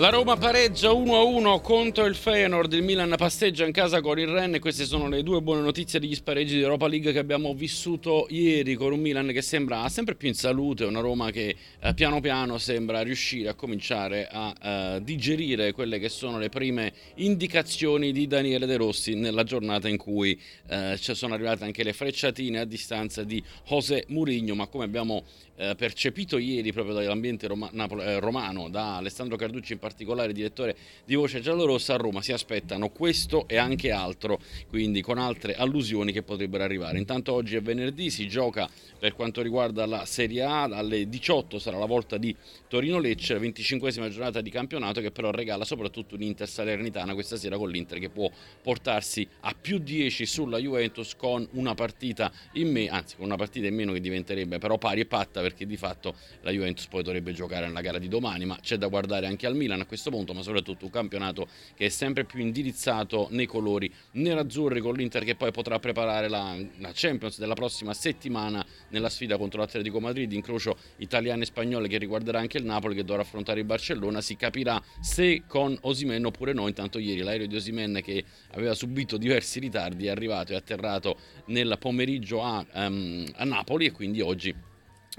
La Roma pareggia 1-1 contro il Feyenoord, il Milan pasteggia in casa con il Ren e queste sono le due buone notizie degli spareggi di Europa League che abbiamo vissuto ieri con un Milan che sembra sempre più in salute, una Roma che eh, piano piano sembra riuscire a cominciare a eh, digerire quelle che sono le prime indicazioni di Daniele De Rossi nella giornata in cui eh, ci sono arrivate anche le frecciatine a distanza di José Mourinho, ma come abbiamo eh, percepito ieri proprio dall'ambiente roma, Napoli, eh, romano, da Alessandro Carducci in particolare, direttore di Voce Giallorossa, a Roma si aspettano questo e anche altro, quindi con altre allusioni che potrebbero arrivare. Intanto oggi è venerdì, si gioca per quanto riguarda la Serie A, alle 18 sarà la volta di Torino-Lecce, la 25esima giornata di campionato che però regala soprattutto un'Inter Salernitana questa sera con l'Inter che può portarsi a più 10 sulla Juventus con una partita in meno, anzi con una partita in meno che diventerebbe però pari e patta perché di fatto la Juventus poi dovrebbe giocare nella gara di domani, ma c'è da guardare anche al Milan a questo punto, ma soprattutto un campionato che è sempre più indirizzato nei colori nerazzurri con l'Inter che poi potrà preparare la, la Champions della prossima settimana nella sfida contro l'Atletico Madrid, incrocio italiano e spagnolo che riguarderà anche il Napoli che dovrà affrontare il Barcellona, si capirà se con Osimen oppure no, intanto ieri l'aereo di Osimen che aveva subito diversi ritardi è arrivato e atterrato nel pomeriggio a, um, a Napoli e quindi oggi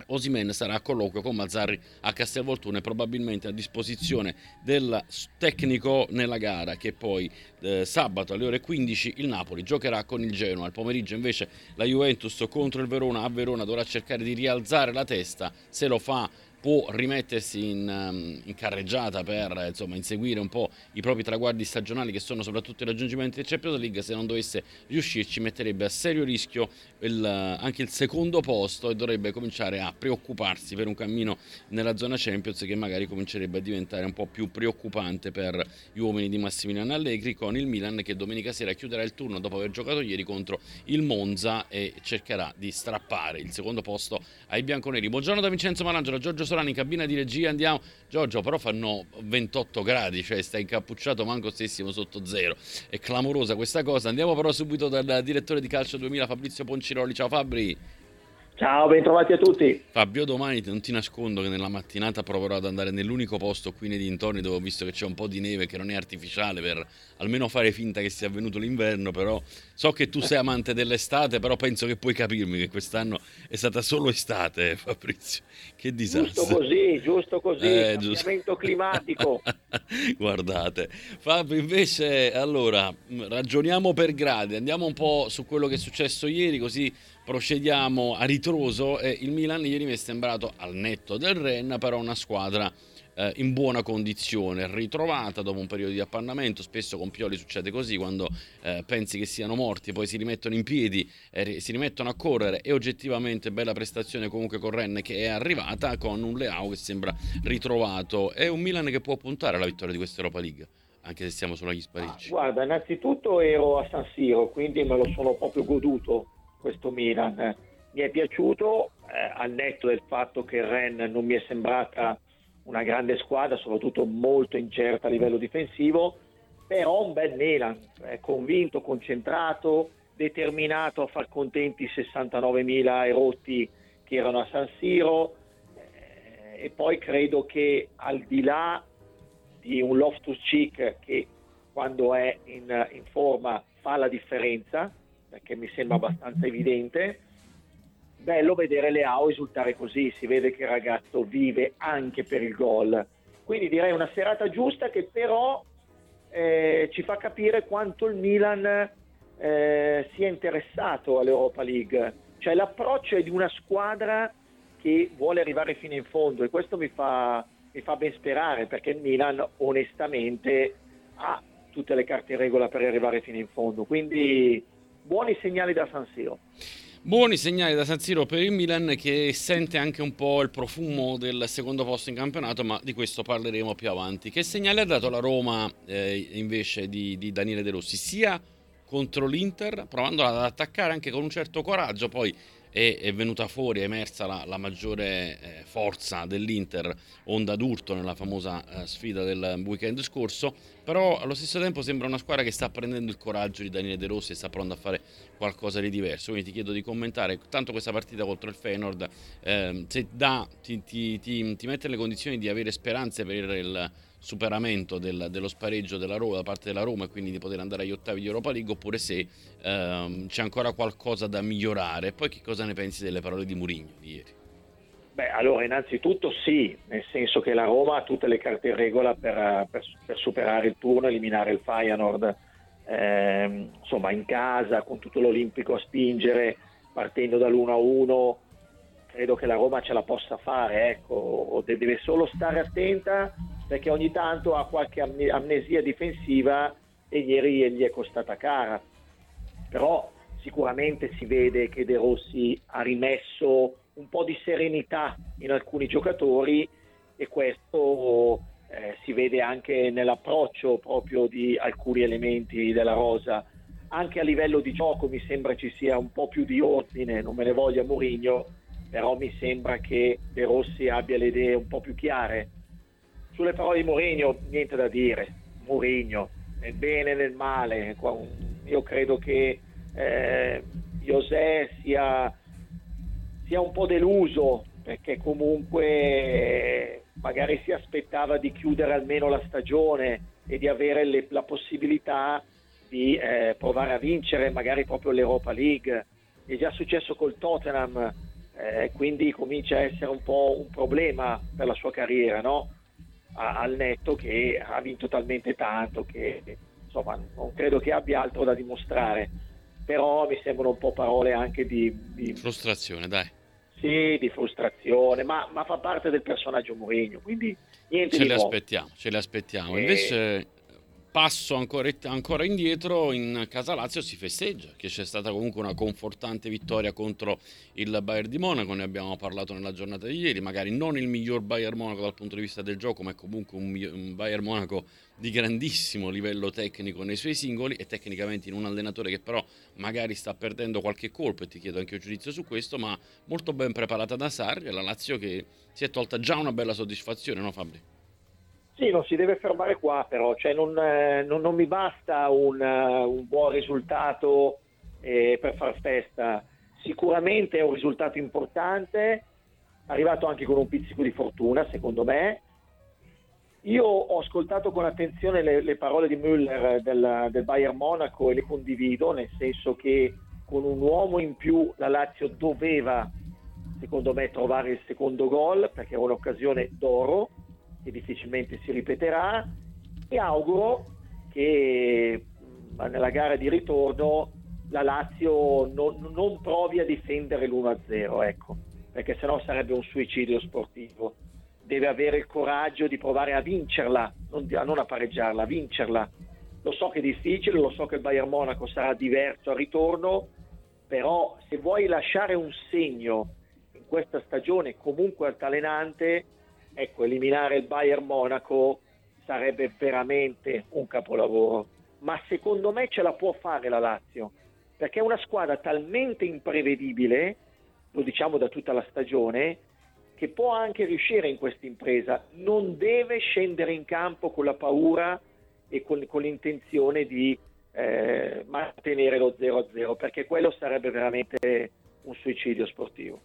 Osimen sarà a colloquio con Mazzarri a Castelvolturno e probabilmente a disposizione del tecnico nella gara che poi eh, sabato alle ore 15 il Napoli giocherà con il Genoa. Al pomeriggio invece la Juventus contro il Verona. A Verona dovrà cercare di rialzare la testa. Se lo fa può rimettersi in, um, in carreggiata per insomma, inseguire un po' i propri traguardi stagionali che sono soprattutto il raggiungimento del Champions League se non dovesse riuscirci metterebbe a serio rischio il, anche il secondo posto e dovrebbe cominciare a preoccuparsi per un cammino nella zona Champions che magari comincerebbe a diventare un po' più preoccupante per gli uomini di Massimiliano Allegri con il Milan che domenica sera chiuderà il turno dopo aver giocato ieri contro il Monza e cercherà di strappare il secondo posto ai bianconeri. Buongiorno da Vincenzo Malangelo, Giorgio Solani in cabina di regia, andiamo. Giorgio, però fanno 28 gradi, cioè stai incappucciato, manco stessimo sotto zero. È clamorosa questa cosa. Andiamo però subito dal direttore di calcio 2000, Fabrizio Ponciroli. Ciao Fabri. Ciao, bentrovati a tutti. Fabio, domani non ti nascondo che nella mattinata proverò ad andare nell'unico posto qui nei dintorni dove ho visto che c'è un po' di neve che non è artificiale per almeno fare finta che sia avvenuto l'inverno, però so che tu sei amante dell'estate, però penso che puoi capirmi che quest'anno è stata solo estate, Fabrizio. Che disastro. Giusto così, giusto così, eh, cambiamento climatico. Guardate. Fabio, invece, allora, ragioniamo per gradi, andiamo un po' su quello che è successo ieri, così procediamo a ritroso e il Milan ieri mi è sembrato al netto del Ren però una squadra eh, in buona condizione, ritrovata dopo un periodo di appannamento, spesso con Pioli succede così quando eh, pensi che siano morti, poi si rimettono in piedi, eh, si rimettono a correre e oggettivamente bella prestazione comunque con Ren che è arrivata con un Leao che sembra ritrovato, è un Milan che può puntare alla vittoria di questa Europa League anche se siamo solo agli spareggi. Ah, guarda, innanzitutto ero a San Siro, quindi me lo sono proprio goduto questo Milan. Mi è piaciuto, eh, al netto del fatto che Ren non mi è sembrata una grande squadra, soprattutto molto incerta a livello difensivo, però un bel Milan, è convinto, concentrato, determinato a far contenti i 69.000 erotti che erano a San Siro eh, e poi credo che al di là di un Loftus Cheek che quando è in, in forma fa la differenza, perché mi sembra abbastanza evidente. Bello vedere Leao esultare così, si vede che il ragazzo vive anche per il gol. Quindi direi una serata giusta che però eh, ci fa capire quanto il Milan eh, sia interessato all'Europa League. Cioè l'approccio è di una squadra che vuole arrivare fino in fondo e questo mi fa, mi fa ben sperare perché il Milan onestamente ha tutte le carte in regola per arrivare fino in fondo. Quindi buoni segnali da San Siro. Buoni segnali da San Siro per il Milan che sente anche un po' il profumo del secondo posto in campionato, ma di questo parleremo più avanti. Che segnale ha dato la Roma eh, invece di, di, Daniele De Rossi? Sia contro l'Inter, provando ad attaccare anche con un certo coraggio, poi è, è venuta fuori, è emersa la, la maggiore eh, forza dell'Inter, onda d'urto nella famosa eh, sfida del weekend scorso, però allo stesso tempo sembra una squadra che sta prendendo il coraggio di Daniele De Rossi e sta pronto a fare qualcosa di diverso. Quindi ti chiedo di commentare tanto questa partita contro il Feyenoord, eh, se da, ti, ti, ti, ti mette nelle condizioni di avere speranze per il superamento del, dello spareggio della Roma, da parte della Roma e quindi di poter andare agli ottavi di Europa League oppure se ehm, c'è ancora qualcosa da migliorare. Poi che cosa ne pensi delle parole di Mourinho di ieri? Beh, allora innanzitutto sì, nel senso che la Roma ha tutte le carte in regola per, per, per superare il turno, eliminare il Feyenoord, eh, insomma in casa con tutto l'Olimpico a spingere, partendo dall'1-1, credo che la Roma ce la possa fare, ecco, deve solo stare attenta perché ogni tanto ha qualche amnesia difensiva e ieri gli è costata cara. Però sicuramente si vede che De Rossi ha rimesso un po' di serenità in alcuni giocatori e questo eh, si vede anche nell'approccio proprio di alcuni elementi della rosa. Anche a livello di gioco mi sembra ci sia un po' più di ordine, non me ne voglia Mourinho, però mi sembra che De Rossi abbia le idee un po' più chiare sulle parole di Mourinho niente da dire. Mourinho, nel bene e nel male, io credo che eh, José sia, sia un po' deluso perché comunque magari si aspettava di chiudere almeno la stagione e di avere le, la possibilità di eh, provare a vincere magari proprio l'Europa League. È già successo col Tottenham, eh, quindi comincia a essere un po' un problema per la sua carriera, no? al netto che ha vinto talmente tanto che insomma non credo che abbia altro da dimostrare. Però mi sembrano un po' parole anche di, di... frustrazione dai. Sì di frustrazione ma, ma, fa parte del personaggio Mourinho quindi niente ce le aspettiamo ce le aspettiamo. E... invece passo ancora, ancora, indietro in casa Lazio si festeggia che c'è stata comunque una confortante vittoria contro il Bayern di Monaco ne abbiamo parlato nella giornata di ieri magari non il miglior Bayern Monaco dal punto di vista del gioco ma è comunque un, un Bayern Monaco di grandissimo livello tecnico nei suoi singoli e tecnicamente in un allenatore che però magari sta perdendo qualche colpo e ti chiedo anche un giudizio su questo ma molto ben preparata da Sarri la Lazio che si è tolta già una bella soddisfazione no Fabri? Sì, non si deve fermare qua però, cioè non, eh, non, non mi basta un, uh, un buon risultato eh, per far festa, sicuramente è un risultato importante, arrivato anche con un pizzico di fortuna secondo me. Io ho ascoltato con attenzione le, le parole di Müller del, del Bayern Monaco e le condivido, nel senso che con un uomo in più la Lazio doveva, secondo me, trovare il secondo gol perché era un'occasione d'oro che difficilmente si ripeterà e auguro che nella gara di ritorno la Lazio non, non provi a difendere l'1-0, ecco, perché sennò sarebbe un suicidio sportivo. Deve avere il coraggio di provare a vincerla, non, a non a pareggiarla, a vincerla. Lo so che è difficile, lo so che il Bayern Monaco sarà diverso al ritorno, però se vuoi lasciare un segno in questa stagione comunque altalenante, ecco, eliminare il Bayern Monaco sarebbe veramente un capolavoro. Ma secondo me ce la può fare la Lazio, perché è una squadra talmente imprevedibile, lo diciamo da tutta la stagione, che può anche riuscire in questa impresa. Non deve scendere in campo con la paura e con, con l'intenzione di eh, mantenere lo 0-0, perché quello sarebbe veramente un suicidio sportivo.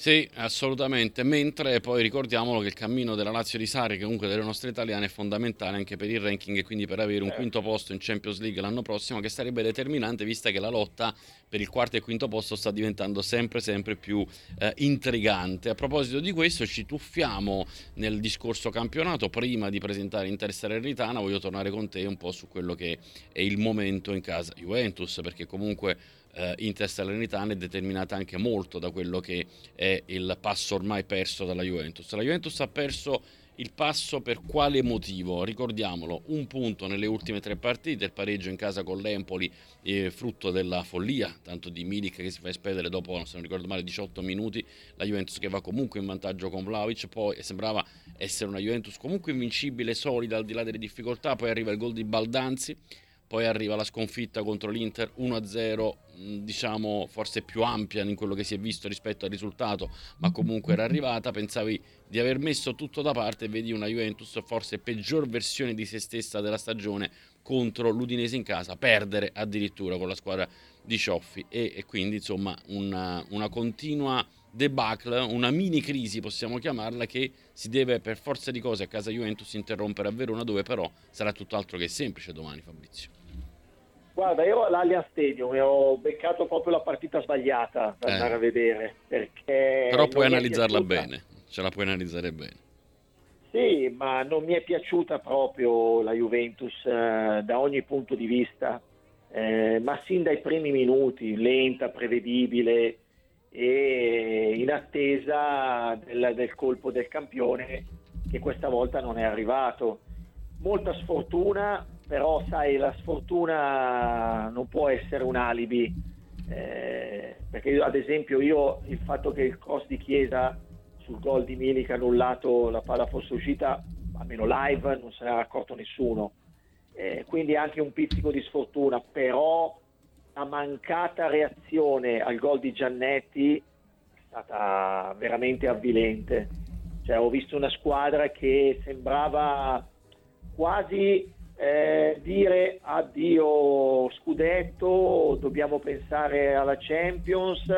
Sì, assolutamente. Mentre poi ricordiamolo che il cammino della Lazio di Sari, che comunque delle nostre italiane, è fondamentale anche per il ranking e quindi per avere un certo. quinto posto in Champions League l'anno prossimo, che sarebbe determinante vista che la lotta per il quarto e quinto posto sta diventando sempre sempre più eh, intrigante. A proposito di questo, ci tuffiamo nel discorso campionato. Prima di presentare Inter Salernitana, voglio tornare con te un po' su quello che è il momento in casa Juventus, perché comunque eh, Inter Salernitana è determinata anche molto da quello che è il passo ormai perso dalla Juventus. La Juventus ha perso il passo per quale motivo? Ricordiamolo, un punto nelle ultime tre partite, il pareggio in casa con l'Empoli, eh, frutto della follia, tanto di Milik che si fa espellere dopo, se non ricordo male, 18 minuti, la Juventus che va comunque in vantaggio con Vlaovic, poi sembrava essere una Juventus comunque invincibile, solida al di là delle difficoltà, poi arriva il gol di Baldanzi, poi arriva la sconfitta contro l'Inter 1-0, diciamo forse più ampia in quello che si è visto rispetto al risultato, ma comunque era arrivata, pensavi di aver messo tutto da parte e vedi una Juventus forse peggior versione di se stessa della stagione contro l'Udinese in casa, perdere addirittura con la squadra di Cioffi e, e quindi insomma una, una continua debacle, una mini crisi possiamo chiamarla, che si deve per forza di cose a casa Juventus interrompere a Verona, dove però sarà tutt'altro che semplice domani, Fabrizio. Guarda, io all'Allianz Stadium e ho beccato proprio la partita sbagliata da eh. andare a vedere. Perché però puoi analizzarla bene, ce la puoi analizzare bene. Sì, ma non mi è piaciuta proprio la Juventus eh, da ogni punto di vista, eh, ma sin dai primi minuti, lenta, prevedibile, e in attesa del, del, colpo del campione che questa volta non è arrivato. Molta sfortuna, però sai, la sfortuna non può essere un alibi, eh, perché io, ad esempio io il fatto che il cross di Chiesa sul gol di Milik annullato la palla fosse uscita, almeno live, non se ne era accorto nessuno. Eh, quindi anche un pizzico di sfortuna, però la mancata reazione al gol di Giannetti è stata veramente avvilente. Cioè, ho visto una squadra che sembrava quasi eh, dire addio scudetto, dobbiamo pensare alla Champions,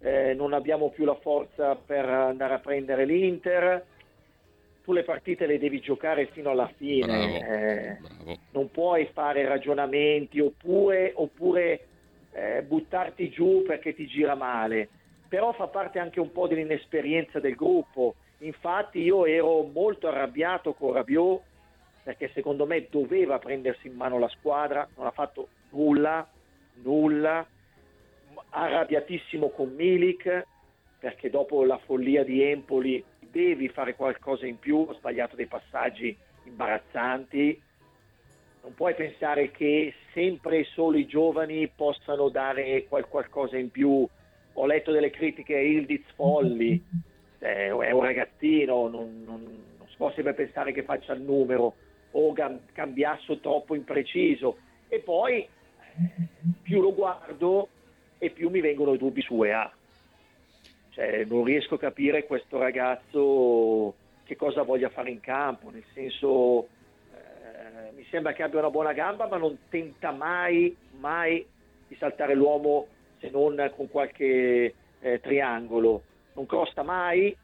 eh, non abbiamo più la forza per andare a prendere l'Inter tu le partite le devi giocare fino alla fine, bravo, eh, bravo. non puoi fare ragionamenti oppure, oppure eh, buttarti giù perché ti gira male, però fa parte anche un po' dell'inesperienza del gruppo. Infatti io ero molto arrabbiato con Rabiot perché secondo me doveva prendersi in mano la squadra, non ha fatto nulla, nulla, arrabbiatissimo con Milik perché dopo la follia di Empoli devi fare qualcosa in più, ho sbagliato dei passaggi imbarazzanti, non puoi pensare che sempre solo i giovani possano dare qual- qualcosa in più. Ho letto delle critiche a Ildiz Folli, eh, è un ragazzino, non, non, non, si può sempre pensare che faccia il numero o cambiasso troppo impreciso. E poi più lo guardo e più mi vengono i dubbi su EA. Cioè, non riesco a capire questo ragazzo che cosa voglia fare in campo, nel senso eh, mi sembra che abbia una buona gamba ma non tenta mai, mai di saltare l'uomo se non con qualche eh, triangolo, non costa mai,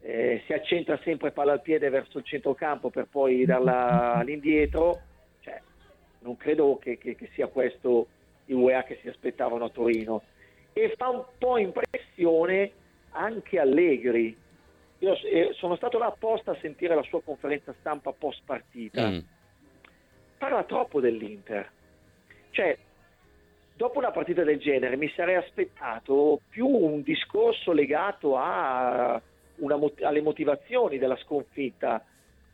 eh, si accentra sempre palla al piede verso il centrocampo per poi darla all'indietro, cioè, non credo che, che, che sia questo il UEA che si aspettavano a Torino e fa un po' impressione anche Allegri. Io eh, sono stato là apposta a sentire la sua conferenza stampa post partita. Mm. Parla troppo dell'Inter. Cioè, dopo una partita del genere mi sarei aspettato più un discorso legato a una, alle motivazioni della sconfitta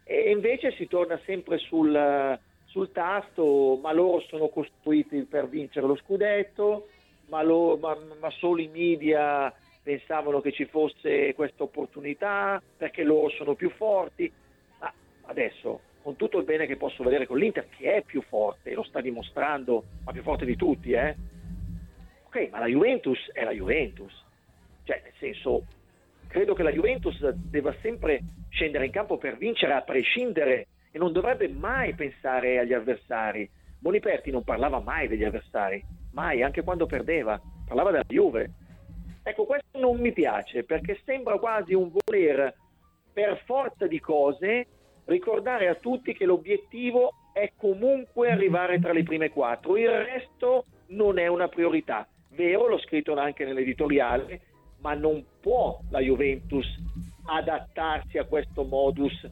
e invece si torna sempre sul, sul tasto, ma loro sono costruiti per vincere lo scudetto, ma, lo, ma, ma solo i media pensavano che ci fosse questa opportunità perché loro sono più forti. Ma adesso, con tutto il bene che posso vedere con l'Inter, che è più forte, lo sta dimostrando, ma più forte di tutti, eh? Ok, ma la Juventus è la Juventus. Cioè, nel senso, credo che la Juventus debba sempre scendere in campo per vincere a prescindere e non dovrebbe mai pensare agli avversari. Boniperti non parlava mai degli avversari, mai, anche quando perdeva, parlava della Juve Ecco, questo non mi piace perché sembra quasi un voler, per forza di cose, ricordare a tutti che l'obiettivo è comunque arrivare tra le prime quattro, il resto non è una priorità. Vero, l'ho scritto anche nell'editoriale, ma non può la Juventus adattarsi a questo modus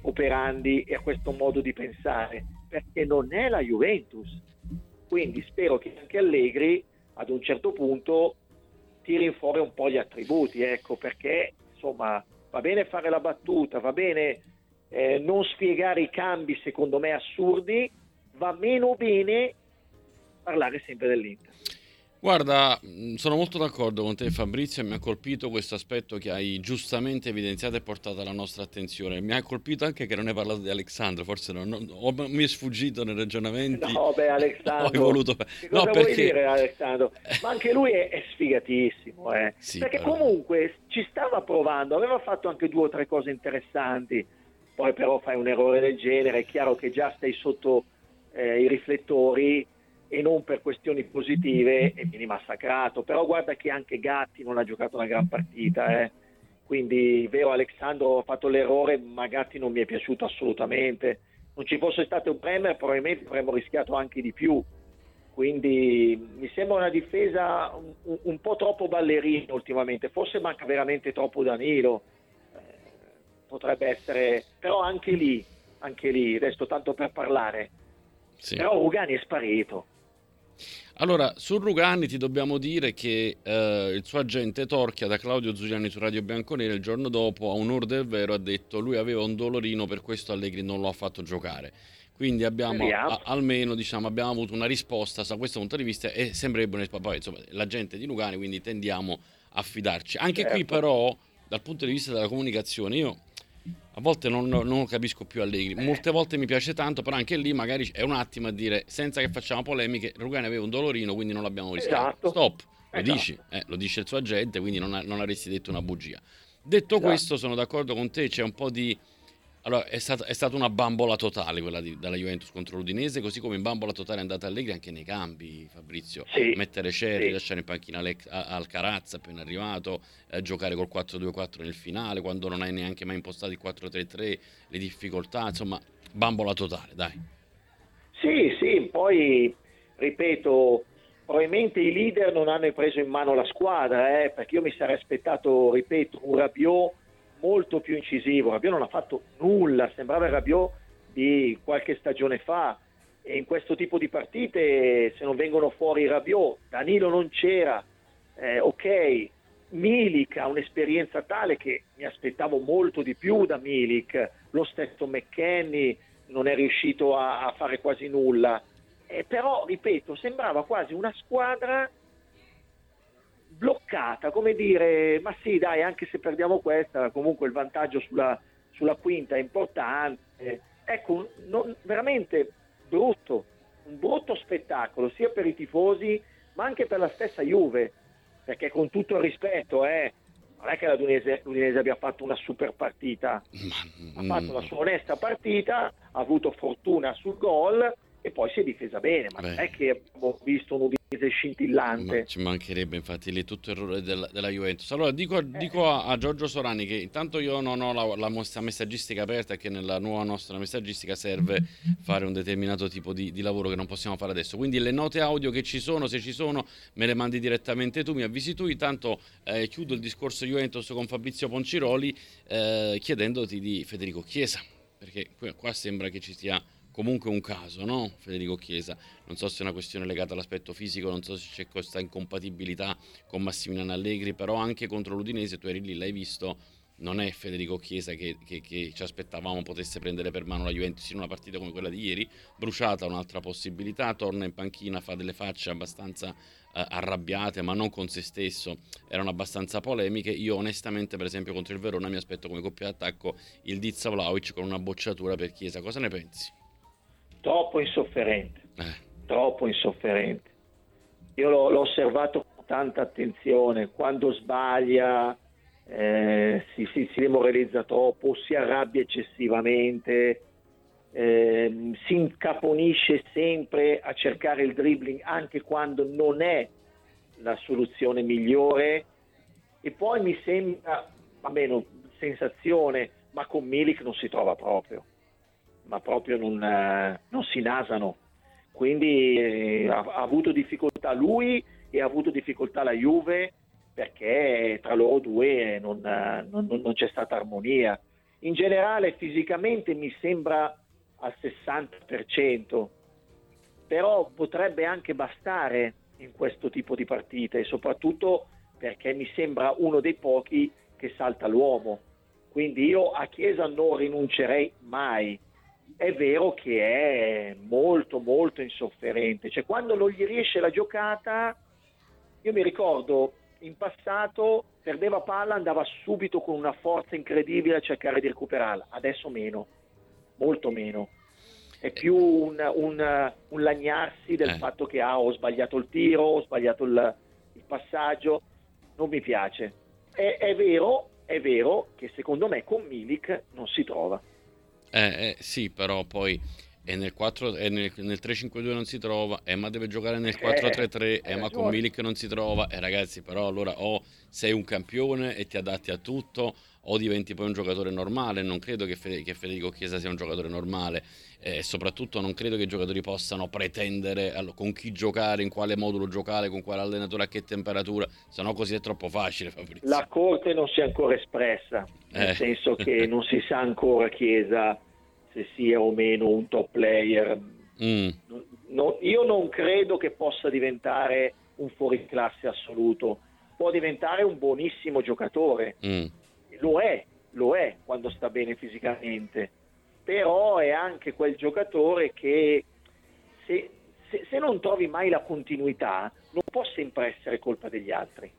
operandi e a questo modo di pensare, perché non è la Juventus. Quindi spero che anche Allegri ad un certo punto tiri fuori un po' gli attributi, ecco, perché insomma va bene fare la battuta, va bene eh, non spiegare i cambi secondo me assurdi, va meno bene parlare sempre dell'Inter. Guarda, mm, sono molto d'accordo con te Fabrizio e mi ha colpito questo aspetto che hai giustamente evidenziato e portato alla nostra attenzione. Mi ha colpito anche che non hai parlato di Alessandro, forse non, non, o mi è sfuggito nei ragionamenti. No, beh, Alessandro. Ho voluto... Che cosa no, perché... vuoi dire Alessandro? Ma anche lui è, è sfigatissimo, eh. sì, perché però... comunque ci stava provando, aveva fatto anche due o tre cose interessanti, poi però fai un errore del genere, è chiaro che già stai sotto eh, i riflettori e non per questioni positive e vieni massacrato. Però guarda che anche Gatti non ha giocato una gran partita, eh. quindi vero Alessandro ha fatto l'errore, ma Gatti non mi è piaciuto assolutamente. Non ci fosse stato un Bremer probabilmente avremmo rischiato anche di più. Quindi mi sembra una difesa un, un po' troppo ballerina ultimamente, forse manca veramente troppo Danilo, eh, potrebbe essere, però anche lì, anche lì, resto tanto per parlare, sì. però Rugani è sparito, allora, su Rugani ti dobbiamo dire che eh, il suo agente Torchia da Claudio Zuliani su Radio Bianconera il giorno dopo, a onore del vero, ha detto lui aveva un dolorino, per questo Allegri non lo ha fatto giocare. Quindi abbiamo a, almeno diciamo, abbiamo avuto una risposta da questo punto di vista e sembrerebbe poi, insomma, l'agente di Lugani, quindi tendiamo a fidarci. Anche certo. qui però, dal punto di vista della comunicazione, io a volte non, non, capisco più Allegri. Molte volte mi piace tanto, però anche lì magari è un attimo a dire, senza che facciamo polemiche, Rugani aveva un dolorino, quindi non l'abbiamo rischiato. Esatto. Stop, lo esatto. dici, eh, lo dice il suo agente, quindi non, non avresti detto una bugia. Detto esatto. questo, sono d'accordo con te, c'è un po' di allora, è stata, è stata una bambola totale quella di, della Juventus contro l'Udinese, così come in bambola totale è andata Allegri anche nei cambi, Fabrizio. Sì, Mettere Cerri, sì. lasciare in panchina Alcarazza appena arrivato, eh, giocare col 4-2-4 nel finale, quando non hai neanche mai impostato il 4-3-3, le difficoltà, insomma, bambola totale, dai. Sì, sì, poi ripeto, probabilmente i leader non hanno preso in mano la squadra, eh, perché io mi sarei aspettato, ripeto, un Rabiot molto più incisivo. Rabiot non ha fatto nulla, sembrava Rabiot di qualche stagione fa. E in questo tipo di partite se non vengono fuori Rabiot, Danilo non c'era, eh, ok, Milik ha un'esperienza tale che mi aspettavo molto di più da Milik, lo stesso McKenny non è riuscito a, a fare quasi nulla, eh, però ripeto, sembrava quasi una squadra bloccata, come dire, ma sì dai, anche se perdiamo questa, comunque il vantaggio sulla, sulla quinta è importante. Ecco, non, veramente brutto, un brutto spettacolo, sia per i tifosi, ma anche per la stessa Juve, perché con tutto il rispetto, eh, non è che la Dunese, l'Udinese abbia fatto una super partita, ha fatto una sua onesta partita, ha avuto fortuna sul gol e poi si è difesa bene, ma Beh. non è che abbiamo visto un Udinese scintillante. Ma ci mancherebbe, infatti, lì tutto errore della, della Juventus. Allora dico, eh. dico a, a, Giorgio Sorani che intanto io non ho la, la messaggistica aperta e che nella nuova nostra messaggistica serve fare un determinato tipo di, di, lavoro che non possiamo fare adesso. Quindi le note audio che ci sono, se ci sono, me le mandi direttamente tu, mi avvisi tu. Intanto eh, chiudo il discorso Juventus con Fabrizio Ponciroli eh, chiedendoti di Federico Chiesa, perché qua sembra che ci sia comunque un caso, no? Federico Chiesa. Non so se è una questione legata all'aspetto fisico, non so se c'è questa incompatibilità con Massimiliano Allegri, però anche contro l'Udinese, tu eri lì, l'hai visto, non è Federico Chiesa che, che, che, ci aspettavamo potesse prendere per mano la Juventus in una partita come quella di ieri, bruciata un'altra possibilità, torna in panchina, fa delle facce abbastanza eh, arrabbiate ma non con se stesso, erano abbastanza polemiche, io onestamente per esempio contro il Verona mi aspetto come coppia d'attacco il Dizza Vlaovic con una bocciatura per Chiesa, cosa ne pensi? Troppo insofferente, eh. troppo insofferente. Io l'ho, l'ho, osservato con tanta attenzione, quando sbaglia eh, si, si, si, demoralizza troppo, si arrabbia eccessivamente, eh, si incaponisce sempre a cercare il dribbling anche quando non è la soluzione migliore e poi mi sembra, bene, sensazione, ma con Milik non si trova proprio ma proprio non, eh, non si nasano. Quindi eh, ha, ha, avuto difficoltà lui e ha avuto difficoltà la Juve perché tra loro due non, non, non c'è stata armonia. In generale fisicamente mi sembra al 60%, però potrebbe anche bastare in questo tipo di partite, soprattutto perché mi sembra uno dei pochi che salta l'uomo. Quindi io a Chiesa non rinuncerei mai, è vero che è molto molto insofferente, cioè quando non gli riesce la giocata io mi ricordo in passato perdeva palla, andava subito con una forza incredibile a cercare di recuperarla, adesso meno, molto meno. È più un, un, un lagnarsi del eh. fatto che ah, ho sbagliato il tiro, ho sbagliato il, il passaggio, non mi piace. È, è, vero, è vero che secondo me con Milik non si trova. Eh, eh, sì, però poi e nel, 4, e nel, nel 3-5-2 non si trova, e ma deve giocare nel 4-3-3, eh, e ma con Milik non si trova, e ragazzi però allora o sei un campione e ti adatti a tutto, o diventi poi un giocatore normale, non credo che, Federico Chiesa sia un giocatore normale, e soprattutto non credo che i giocatori possano pretendere con chi giocare, in quale modulo giocare, con quale allenatore, a che temperatura, se no così è troppo facile Fabrizio. La corte non si è ancora espressa, nel eh. senso che non si sa ancora Chiesa se sia o meno un top player. Mm. No, io non credo che possa diventare un fuoriclasse assoluto, può diventare un buonissimo giocatore, mm. Lo è, lo è quando sta bene fisicamente, però è anche quel giocatore che se, se, se non trovi mai la continuità non può sempre essere colpa degli altri.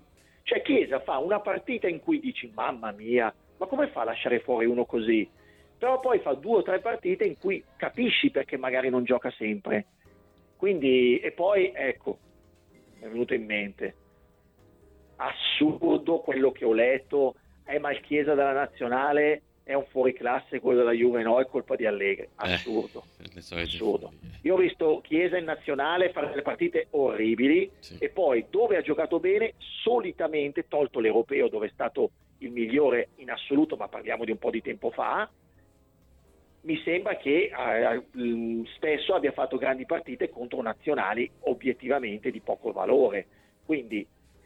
Cioè Chiesa fa una partita in cui dici mamma mia, ma come fa a lasciare fuori uno così? però poi fa due o tre partite in cui capisci perché magari non gioca sempre. Quindi, e poi, ecco, mi è venuto in mente, assurdo quello che ho letto, è Malchiesa della nazionale, è un fuoriclasse quello della Juve, no, è colpa di Allegri, eh, assurdo, eh, assurdo. Io ho visto Chiesa in nazionale fare delle partite orribili sì. e poi dove ha giocato bene, solitamente, tolto l'europeo dove è stato il migliore in assoluto, ma parliamo di un po' di tempo fa, mi sembra che eh, spesso abbia fatto grandi partite contro nazionali obiettivamente di poco valore. Quindi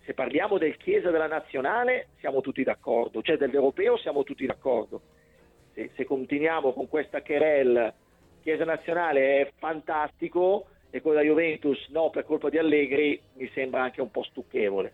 se parliamo del Chiesa della nazionale siamo tutti d'accordo, cioè dell'europeo siamo tutti d'accordo. Se, se continuiamo con questa querel Chiesa nazionale è fantastico e con la Juventus no per colpa di Allegri mi sembra anche un po' stucchevole.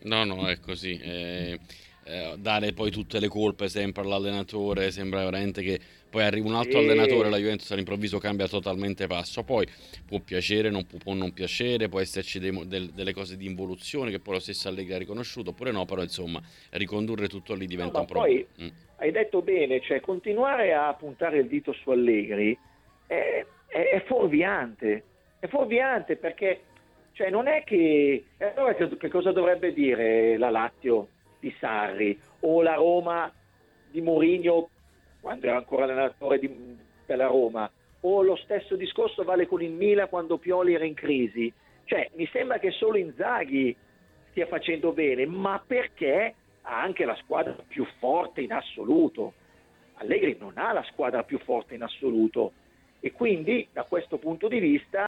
No, no, è così. Eh, eh, dare poi tutte le colpe sempre all'allenatore sembra veramente che poi arriva un altro sì. allenatore la Juventus all'improvviso cambia totalmente passo poi può piacere non può, può non piacere può esserci dei, del, delle cose di involuzione che poi lo stesso Allegri ha riconosciuto oppure no però insomma ricondurre tutto lì diventa no, un problema poi mm. hai detto bene cioè continuare a puntare il dito su Allegri è, è, è fuorviante è fuorviante perché cioè non è che allora che cosa dovrebbe dire la Lazio di Sarri o la Roma di Mourinho quando era ancora allenatore di, della Roma o lo stesso discorso vale con il Milan quando Pioli era in crisi. Cioè mi sembra che solo Inzaghi stia facendo bene ma perché ha anche la squadra più forte in assoluto. Allegri non ha la squadra più forte in assoluto. E quindi da questo punto di vista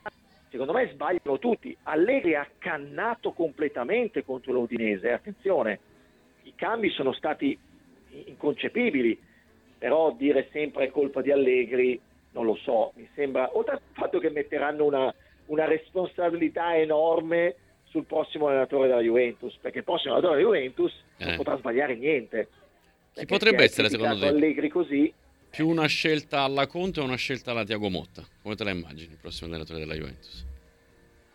secondo me sbagliano tutti. Allegri ha cannato completamente contro l'Udinese attenzione cambi sono stati inconcepibili, però dire sempre colpa di Allegri non lo so, mi sembra, oltre al fatto che metteranno una, una responsabilità enorme sul prossimo allenatore della Juventus, perché il prossimo allenatore della Juventus eh. non potrà sbagliare niente. Chi potrebbe essere secondo te? Allegri così. Più una scelta alla Conte o una scelta alla Tiago Motta? Come te la immagini il prossimo allenatore della Juventus?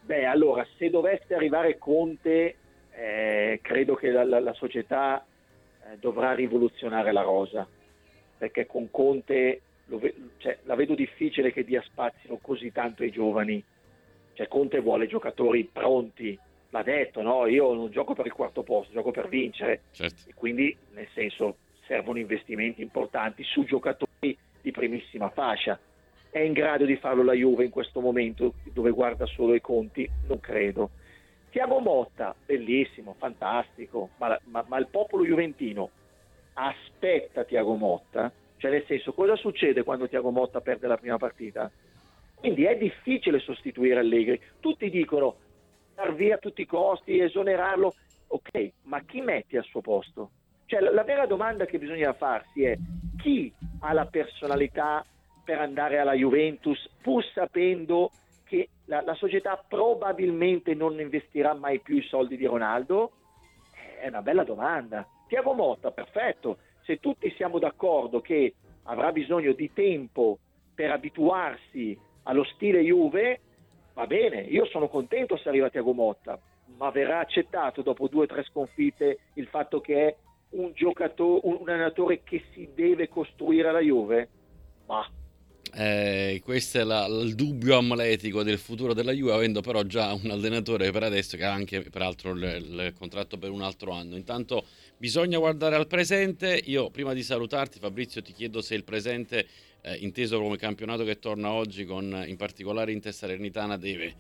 Beh, allora, se dovesse arrivare Conte eh, credo che la, la, la società eh, dovrà rivoluzionare la rosa, perché con Conte ve- cioè, la vedo difficile che dia spazio così tanto ai giovani. Cioè, Conte vuole giocatori pronti, l'ha detto, no? io non gioco per il quarto posto, gioco per vincere. Certo. E quindi, nel senso, servono investimenti importanti su giocatori di primissima fascia. È in grado di farlo la Juve in questo momento dove guarda solo i conti? Non credo. Tiago Motta, bellissimo, fantastico, ma, ma, ma il popolo juventino aspetta Tiago Motta? Cioè nel senso, cosa succede quando Tiago Motta perde la prima partita? Quindi è difficile sostituire Allegri. Tutti dicono dar via a tutti i costi, esonerarlo. Ok, ma chi metti al suo posto? Cioè la, la vera domanda che bisogna farsi è chi ha la personalità per andare alla Juventus pur sapendo che la, la, società probabilmente non investirà mai più i soldi di Ronaldo? È una bella domanda. Tiago Motta, perfetto. Se tutti siamo d'accordo che avrà bisogno di tempo per abituarsi allo stile Juve, va bene, io sono contento se arriva Tiago Motta, ma verrà accettato dopo due o tre sconfitte il fatto che è un giocatore, un allenatore che si deve costruire la Juve? Ma eh, questo è la, il dubbio amletico del futuro della Juve, avendo però già un allenatore per adesso che ha anche peraltro il, il, contratto per un altro anno. Intanto bisogna guardare al presente. Io prima di salutarti, Fabrizio, ti chiedo se il presente, eh, inteso come campionato che torna oggi, con in particolare Inter Salernitana, deve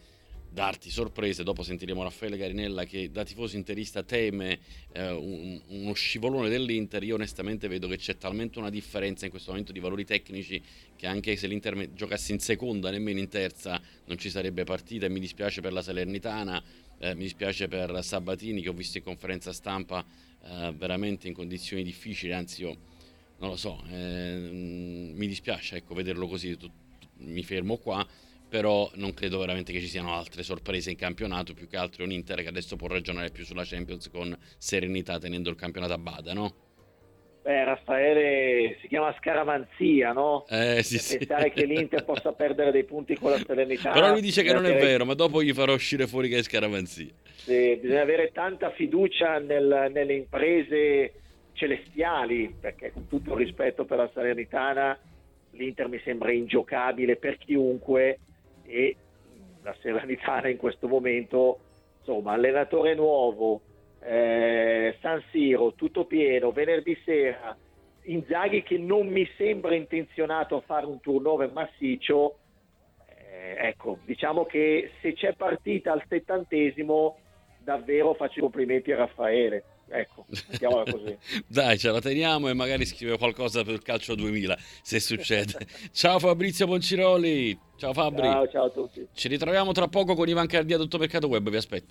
darti sorprese. Dopo sentiremo Raffaele Garinella che da tifoso interista teme eh, un, uno scivolone dell'Inter. Io onestamente vedo che c'è talmente una differenza in questo momento di valori tecnici che anche se l'Inter giocasse in seconda, nemmeno in terza, non ci sarebbe partita. E mi dispiace per la Salernitana, eh, mi dispiace per Sabatini che ho visto in conferenza stampa eh, veramente in condizioni difficili. Anzi, io non lo so, eh, mi dispiace ecco, vederlo così. Mi fermo qua però non credo veramente che ci siano altre sorprese in campionato, più che altro un Inter che adesso può ragionare più sulla Champions con serenità tenendo il campionato a bada, no? Beh, Raffaele si chiama scaramanzia, no? Eh, sì, sì. Pensare che l'Inter possa perdere dei punti con la serenità. Però lui dice che non è vero, ma dopo gli farò uscire fuori che è scaramanzia. Sì, bisogna avere tanta fiducia nel, nelle imprese celestiali, perché con tutto il rispetto per la Salernitana, l'Inter mi sembra ingiocabile per chiunque e la Serenitana in questo momento, insomma, allenatore nuovo, eh, San Siro, tutto pieno, venerdì sera, Inzaghi che non mi sembra intenzionato a fare un turnover massiccio, eh, ecco, diciamo che se c'è partita al settantesimo, davvero faccio i complimenti a Raffaele. Ecco, mettiamola così. Dai, ce la teniamo e magari scrive qualcosa per il calcio 2000 se succede. ciao Fabrizio Ponciroli. Ciao Fabri. Ciao, ciao a tutti. Ci ritroviamo tra poco con Ivan Cardia, tutto mercato web, vi aspetto.